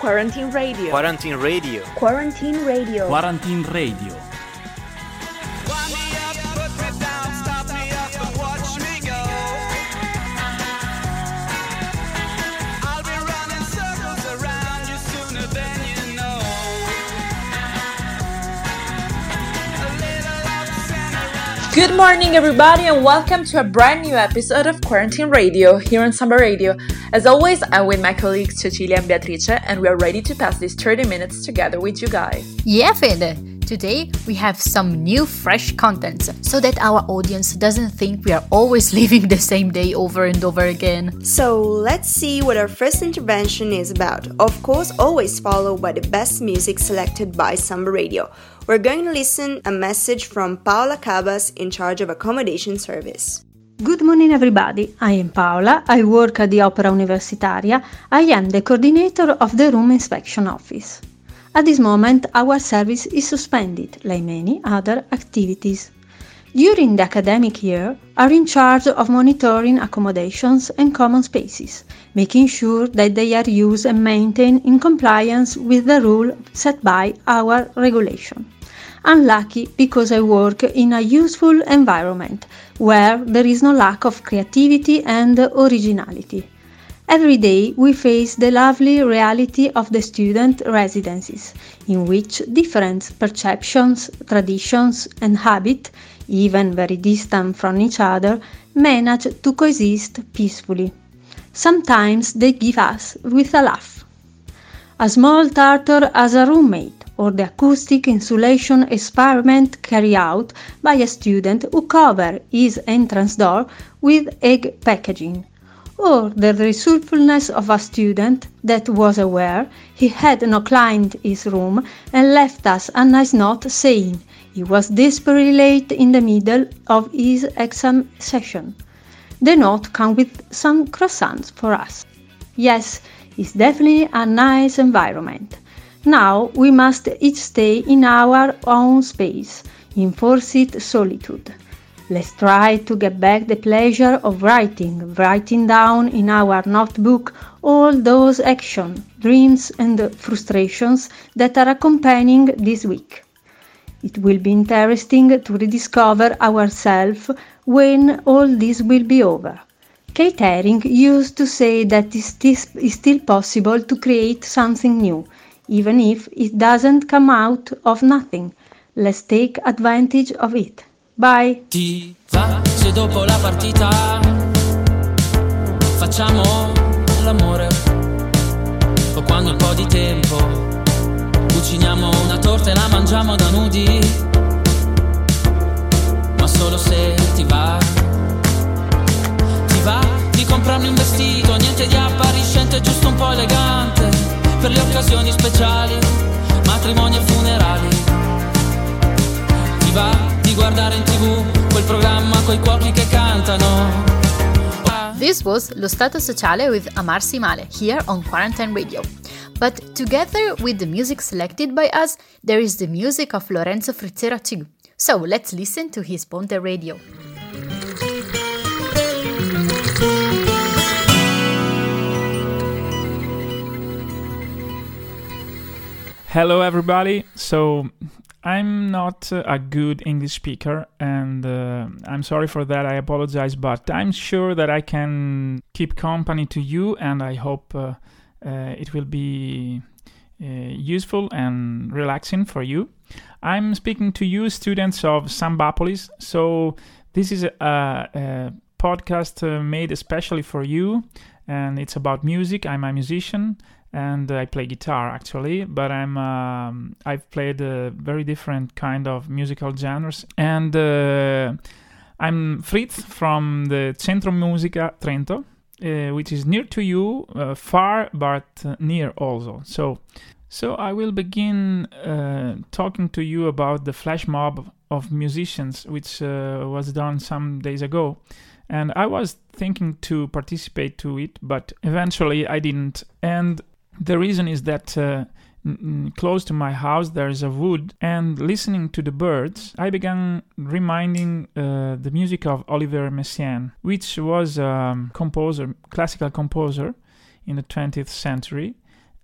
Quarantine Radio. Quarantine Radio. Quarantine Radio. Quarantine Radio. Good morning, everybody, and welcome to a brand new episode of Quarantine Radio here on Samba Radio. As always, I'm with my colleagues Cecilia and Beatrice, and we are ready to pass these 30 minutes together with you guys. Yeah, Fede! Today we have some new fresh contents so that our audience doesn't think we are always living the same day over and over again. So let's see what our first intervention is about. Of course, always followed by the best music selected by Samba Radio. We're going to listen a message from Paola Cabas in charge of accommodation service. Good morning, everybody. I am Paola. I work at the Opera Universitaria. I am the coordinator of the room inspection office. At this moment, our service is suspended, like many other activities. During the academic year, are in charge of monitoring accommodations and common spaces, making sure that they are used and maintained in compliance with the rule set by our regulation unlucky because I work in a useful environment where there is no lack of creativity and originality. Every day we face the lovely reality of the student residences, in which different perceptions, traditions, and habits, even very distant from each other, manage to coexist peacefully. Sometimes they give us with a laugh. A small tartar as a roommate, or the acoustic insulation experiment carried out by a student who covered his entrance door with egg packaging, or the resourcefulness of a student that was aware he had not cleaned his room and left us a nice note saying he was desperately late in the middle of his exam session. The note came with some croissants for us. Yes, it's definitely a nice environment. Now we must each stay in our own space, in forced solitude. Let's try to get back the pleasure of writing, writing down in our notebook all those actions, dreams, and frustrations that are accompanying this week. It will be interesting to rediscover ourselves when all this will be over. Keith Haring used to say that it is still possible to create something new even if it doesn't come out of nothing. Let's take advantage of it. Bye. Ti va se dopo la partita facciamo l'amore o quando un po' di tempo cuciniamo una torta e la mangiamo da nudi ma solo se ti va ti va di comprarmi un vestito niente di appariscente giusto un po' elegante per le occasioni speciali, matrimoni e funerali. Ti va di guardare in tv quel programma coi cuochi che cantano. This was Lo Stato Sociale with Amarsi Male here on Quarantine Radio. But together with the music selected by us, there is the music of Lorenzo Frizzera too. So let's listen to his Ponte Radio. Hello, everybody. So, I'm not a good English speaker, and uh, I'm sorry for that. I apologize, but I'm sure that I can keep company to you, and I hope uh, uh it will be uh, useful and relaxing for you. I'm speaking to you, students of Sanbapolis. So, this is a, a podcast uh, made especially for you, and it's about music. I'm a musician and I play guitar actually, but I'm um, I've played a very different kind of musical genres, and uh, I'm Fritz from the Centro Musica Trento, uh, which is near to you, uh, far but near also. So, so I will begin uh, talking to you about the flash mob of musicians, which uh, was done some days ago. And I was thinking to participate to it, but eventually I didn't. And the reason is that uh, n- close to my house there is a wood, and listening to the birds, I began reminding uh, the music of Olivier Messiaen, which was a composer, classical composer in the 20th century.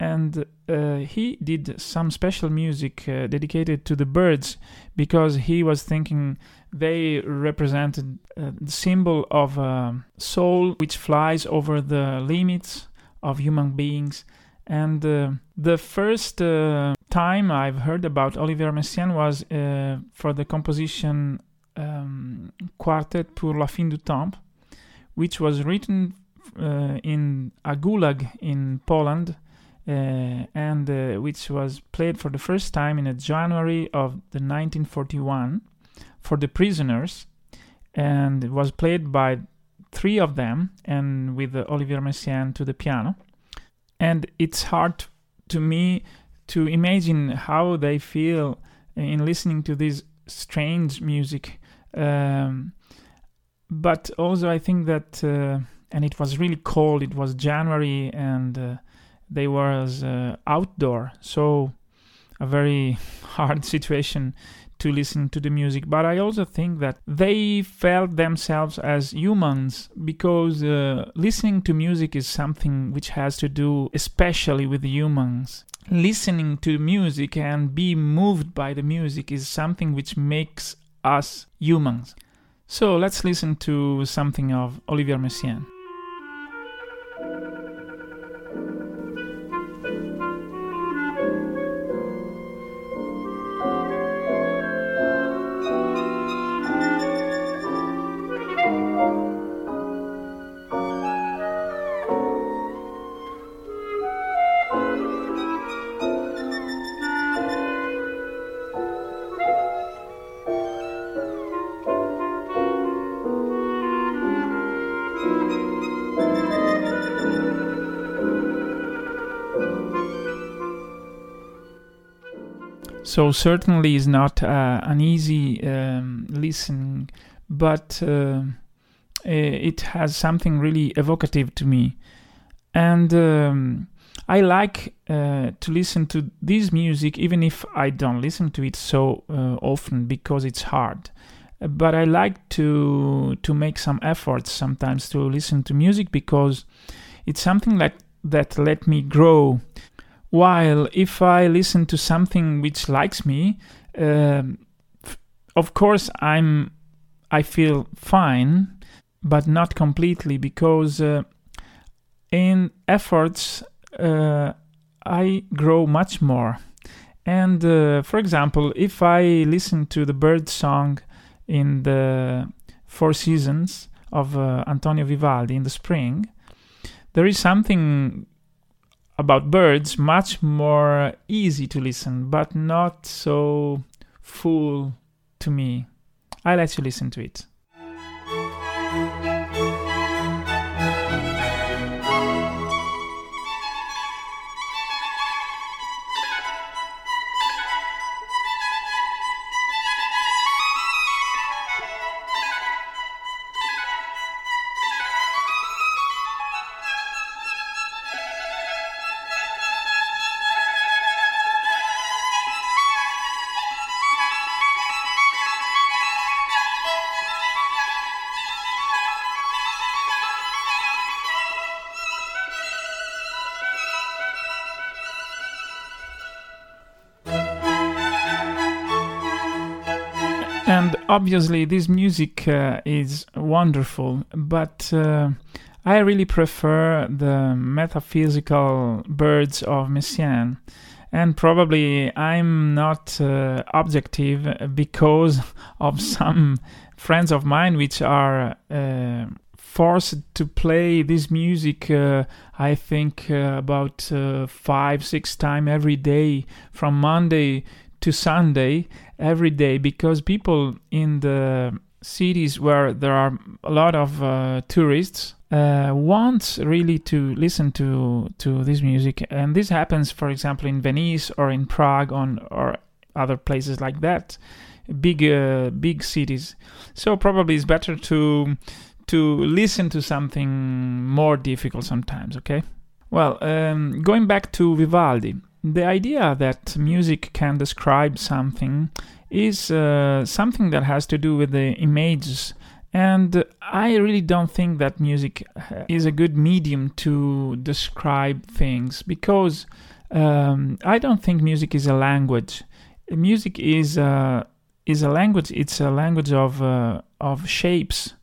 and uh, he did some special music uh, dedicated to the birds because he was thinking they represented uh, the symbol of a soul which flies over the limits of human beings. And uh, the first uh, time I've heard about Olivier Messiaen was uh, for the composition um, Quartet pour la fin du temps, which was written in a gulag in Poland uh, and uh, which was played for the first time in January of the 1941 for the prisoners, and it was played by three of them, and with uh, Olivier Messiaen to the piano. And it's hard to me to imagine how they feel in listening to this strange music. Um, but also, I think that, uh, and it was really cold. It was January, and uh, they were uh, outdoor, so a very hard situation to listen to the music. But I also think that they felt themselves as humans because uh, listening to music is something which has to do especially with humans. Listening to music and be moved by the music is something which makes us humans. So let's listen to something of Olivier Messiaen. So certainly is not uh, an easy um, listen, but uh, it has something really evocative to me, and um, I like uh, to listen to this music even if I don't listen to it so uh, often because it's hard. But I like to to make some efforts sometimes to listen to music because it's something like that let me grow while if I listen to something which likes me, uh, of course I'm I feel fine, but not completely because uh, in efforts uh, I grow much more. And uh, for example, if I listen to the bird song in the Four Seasons of uh, Antonio Vivaldi in the spring, there is something about birds much more easy to listen, but not so full to me. I let you listen to it. And obviously this music uh, is wonderful but uh, i really prefer the metaphysical birds of messiaen. And probably i'm not uh, objective because of some friends of mine which are uh, forced to play this music uh, i think uh, about five six times every day from monday to Sunday every day because people in the cities where there are a lot of uh, tourists uh, want really to listen to to this music. And this happens for example in Venice or in Prague on or other places like that big uh, big cities. So probably it's better to to listen to something more difficult sometimes okay? Well um, going back to Vivaldi the idea that music can describe something is uh, something that has to do with the images And I really don't think that music uh, is a good medium to describe things because um, I don't think music is a language. Music is a, is a language. It's a language of uh, of shapes,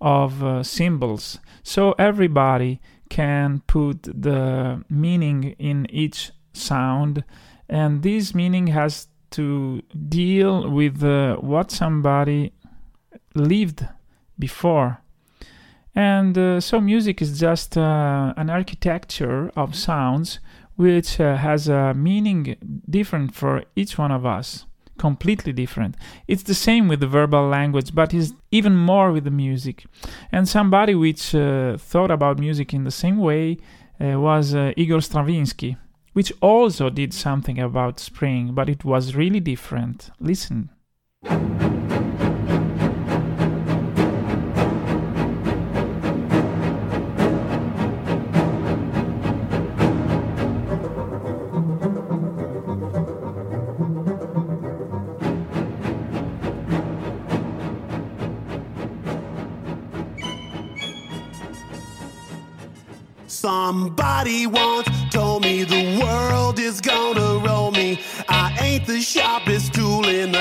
of uh, symbols. So everybody can put the meaning in each sound, and this meaning has to deal with uh, what somebody lived before. And uh, so music is just uh, an architecture of sounds which uh, has a meaning different for each one of us, completely different. It's the same with the verbal language, but is even more with the music. And somebody which uh, thought about music in the same way uh, was Igor Stravinsky, which also did something about spring, but it was really different. Listen. Somebody once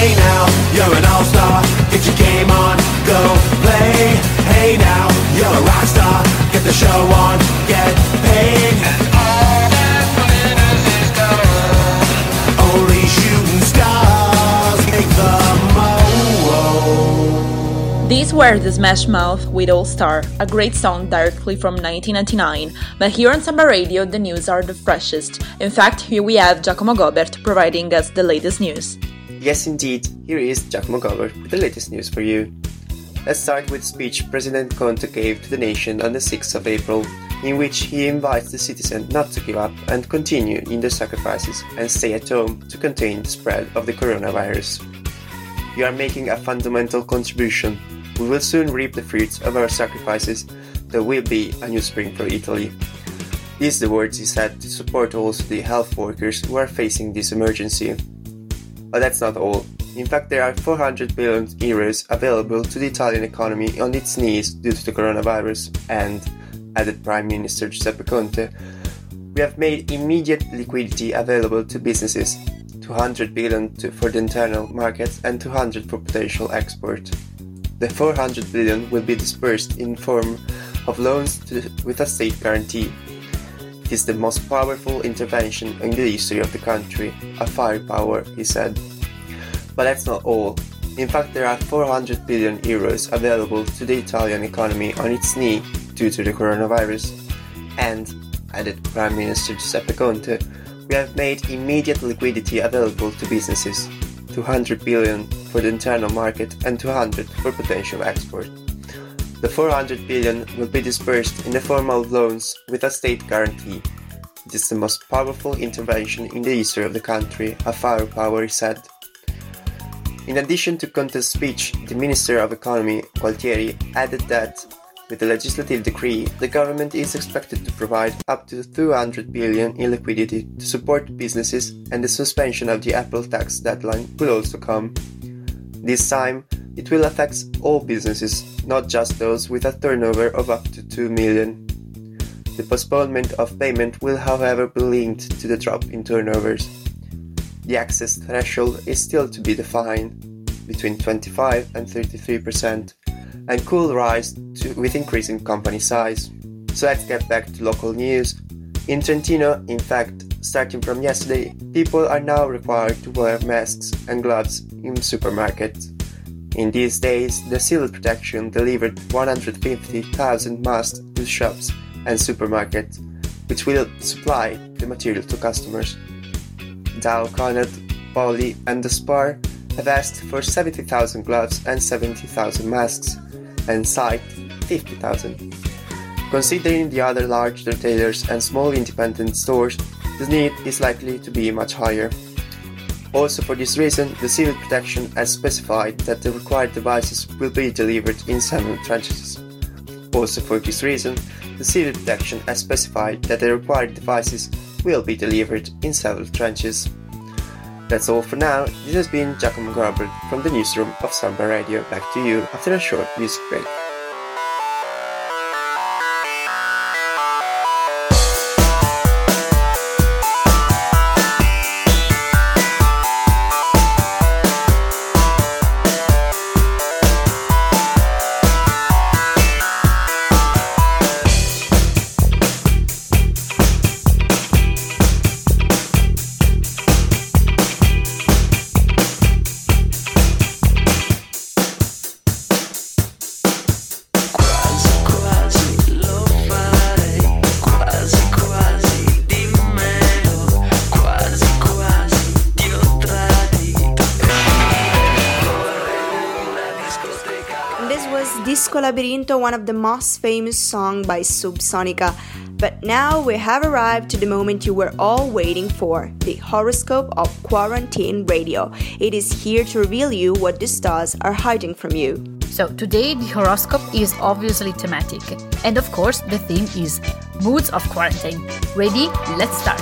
Hey now, you're an all-star. Get your game on, go play. Hey now, you're a rock star. Get the show on, get paid. And all that glitters is gold. Only shooting stars make the mo. These were the Smash Mouth with All Star, a great song directly from 1999. But here on Samba Radio, the news are the freshest. In fact, here we have Giacomo Gobert providing us the latest news. Yes, indeed, here is Giacomo Gobert with the latest news for you. Let's start with speech President Conte gave to the nation on the 6th of April, in which he invites the citizens not to give up and continue in their sacrifices and stay at home to contain the spread of the coronavirus. You are making a fundamental contribution. We will soon reap the fruits of our sacrifices. There will be a new spring for Italy. These are the words he said to support also the health workers who are facing this emergency. But that's not all. In fact, there are 400 billion euros available to the Italian economy on its knees due to the coronavirus, and, added Prime Minister Giuseppe Conte, we have made immediate liquidity available to businesses 200 billion to, for the internal market and 200 for potential export. The 400 billion will be dispersed in form of loans to, with a state guarantee. It is the most powerful intervention in the history of the country, a firepower, he said. But that's not all. In fact, there are 400 billion euros available to the Italian economy on its knee due to the coronavirus. And, added Prime Minister Giuseppe Conte, we have made immediate liquidity available to businesses 200 billion for the internal market and 200 for potential export. The 400 billion will be dispersed in the form of loans with a state guarantee. It is the most powerful intervention in the history of the country, a firepower, said. In addition to Conte's speech, the Minister of Economy, Gualtieri, added that with the legislative decree, the government is expected to provide up to 200 billion in liquidity to support businesses and the suspension of the Apple tax deadline will also come. This time, it will affect all businesses, not just those with a turnover of up to 2 million. The postponement of payment will however be linked to the drop in turnovers. The access threshold is still to be defined, between 25 and 33%, and could rise to, with increasing company size. So let's get back to local news. In Trentino, in fact, starting from yesterday, people are now required to wear masks and gloves in supermarkets. In these days, the civil protection delivered 150,000 masks to shops and supermarkets, which will supply the material to customers. Dao, Conad, Poli, and the Spar have asked for 70,000 gloves and 70,000 masks, and cite 50,000. Considering the other large retailers and small independent stores, the need is likely to be much higher. Also for this reason, the civil protection has specified that the required devices will be delivered in seven tranches. Also for this reason, the civil protection has specified that the required devices will be delivered in several tranches. That's all for now. This has been Giacomo Garber from the newsroom of Samba Radio. Back to you after a short music break. Labirinto, one of the most famous songs by Subsonica. But now we have arrived to the moment you were all waiting for the horoscope of Quarantine Radio. It is here to reveal you what the stars are hiding from you. So, today the horoscope is obviously thematic, and of course, the theme is Moods of Quarantine. Ready? Let's start!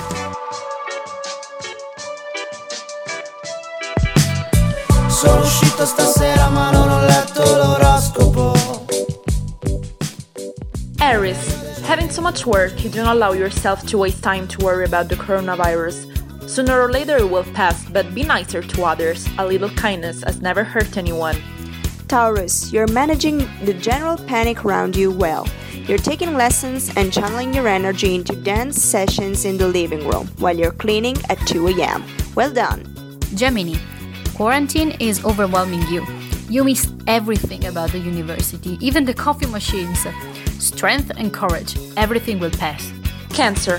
Sono uscito stasera ma non ho letto l'oroscopo. Aries, having so much work, you do not allow yourself to waste time to worry about the coronavirus. Sooner or later it will pass, but be nicer to others. A little kindness has never hurt anyone. Taurus, you're managing the general panic around you well. You're taking lessons and channeling your energy into dance sessions in the living room while you're cleaning at 2 a.m. Well done. Gemini, quarantine is overwhelming you. You miss everything about the university, even the coffee machines. Strength and courage, everything will pass. Cancer,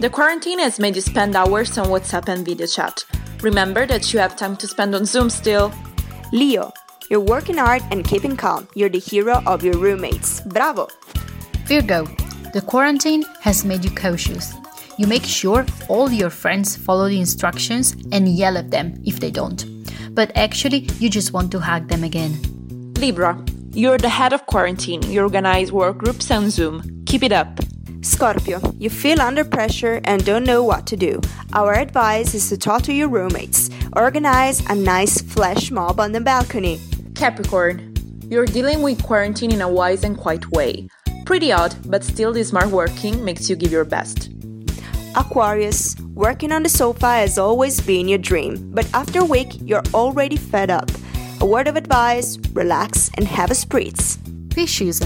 the quarantine has made you spend hours on WhatsApp and video chat. Remember that you have time to spend on Zoom still. Leo, you're working hard and keeping calm. You're the hero of your roommates. Bravo! Virgo, the quarantine has made you cautious. You make sure all your friends follow the instructions and yell at them if they don't. But actually, you just want to hug them again. Libra, you're the head of quarantine. You organize work groups on Zoom. Keep it up. Scorpio, you feel under pressure and don't know what to do. Our advice is to talk to your roommates. Organize a nice flash mob on the balcony. Capricorn, you're dealing with quarantine in a wise and quiet way. Pretty odd, but still, this smart working makes you give your best. Aquarius, working on the sofa has always been your dream, but after a week, you're already fed up. A word of advice relax and have a spritz. Pisces,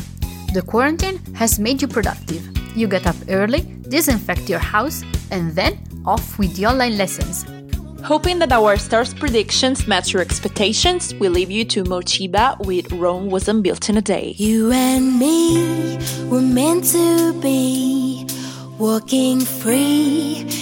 the quarantine has made you productive. You get up early, disinfect your house, and then off with the online lessons. Hoping that our stars' predictions match your expectations, we leave you to Morcheeba with Rome Wasn't Built in a Day. You and me were meant to be walking free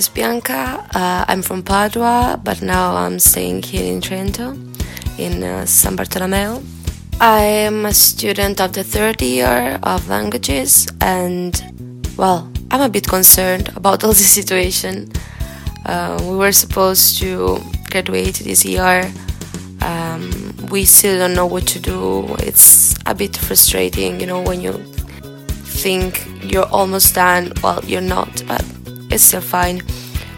Is Bianca. Uh, I'm from Padua, but now I'm staying here in Trento, in uh, San Bartolomeo. I am a student of the third year of languages, and well, I'm a bit concerned about all this situation. Uh, we were supposed to graduate this year. Um, we still don't know what to do. It's a bit frustrating, you know, when you think you're almost done. Well, you're not, but it's still fine.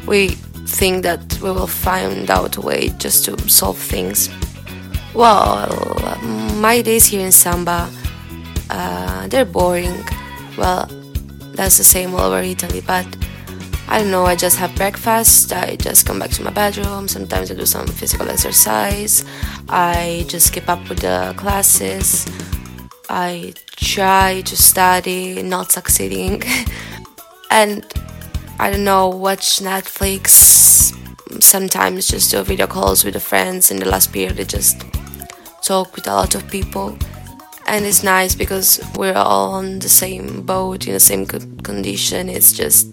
We think that we will find out a way just to solve things. Well, my days here in Samba, uh, they're boring. Well, that's the same all over Italy, but I don't know, I just have breakfast, I just come back to my bedroom, sometimes I do some physical exercise, I just keep up with the classes, I try to study, not succeeding, and I don't know, watch Netflix, sometimes just do video calls with the friends. In the last period, I just talk with a lot of people. And it's nice because we're all on the same boat in the same condition. It's just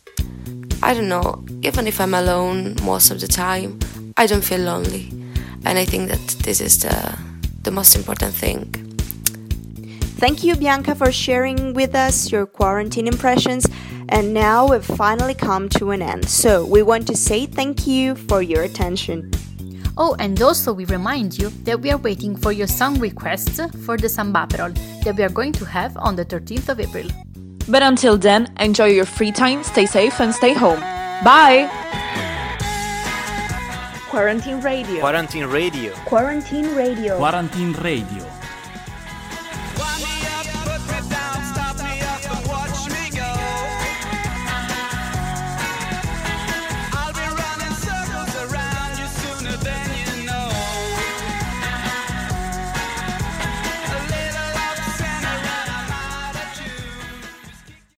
i don't know even if i'm alone most of the time i don't feel lonely. And i think that this is the the most important thing Thank you, Bianca, for sharing with us your quarantine impressions. And now we've finally come to an end. So we want to say thank you for your attention. Oh, and also we remind you that we are waiting for your song requests for the Sambaperol that we are going to have on the 13th of April. But until then, enjoy your free time, stay safe, and stay home. Bye! Quarantine Radio. Quarantine Radio. Quarantine Radio. Quarantine Radio.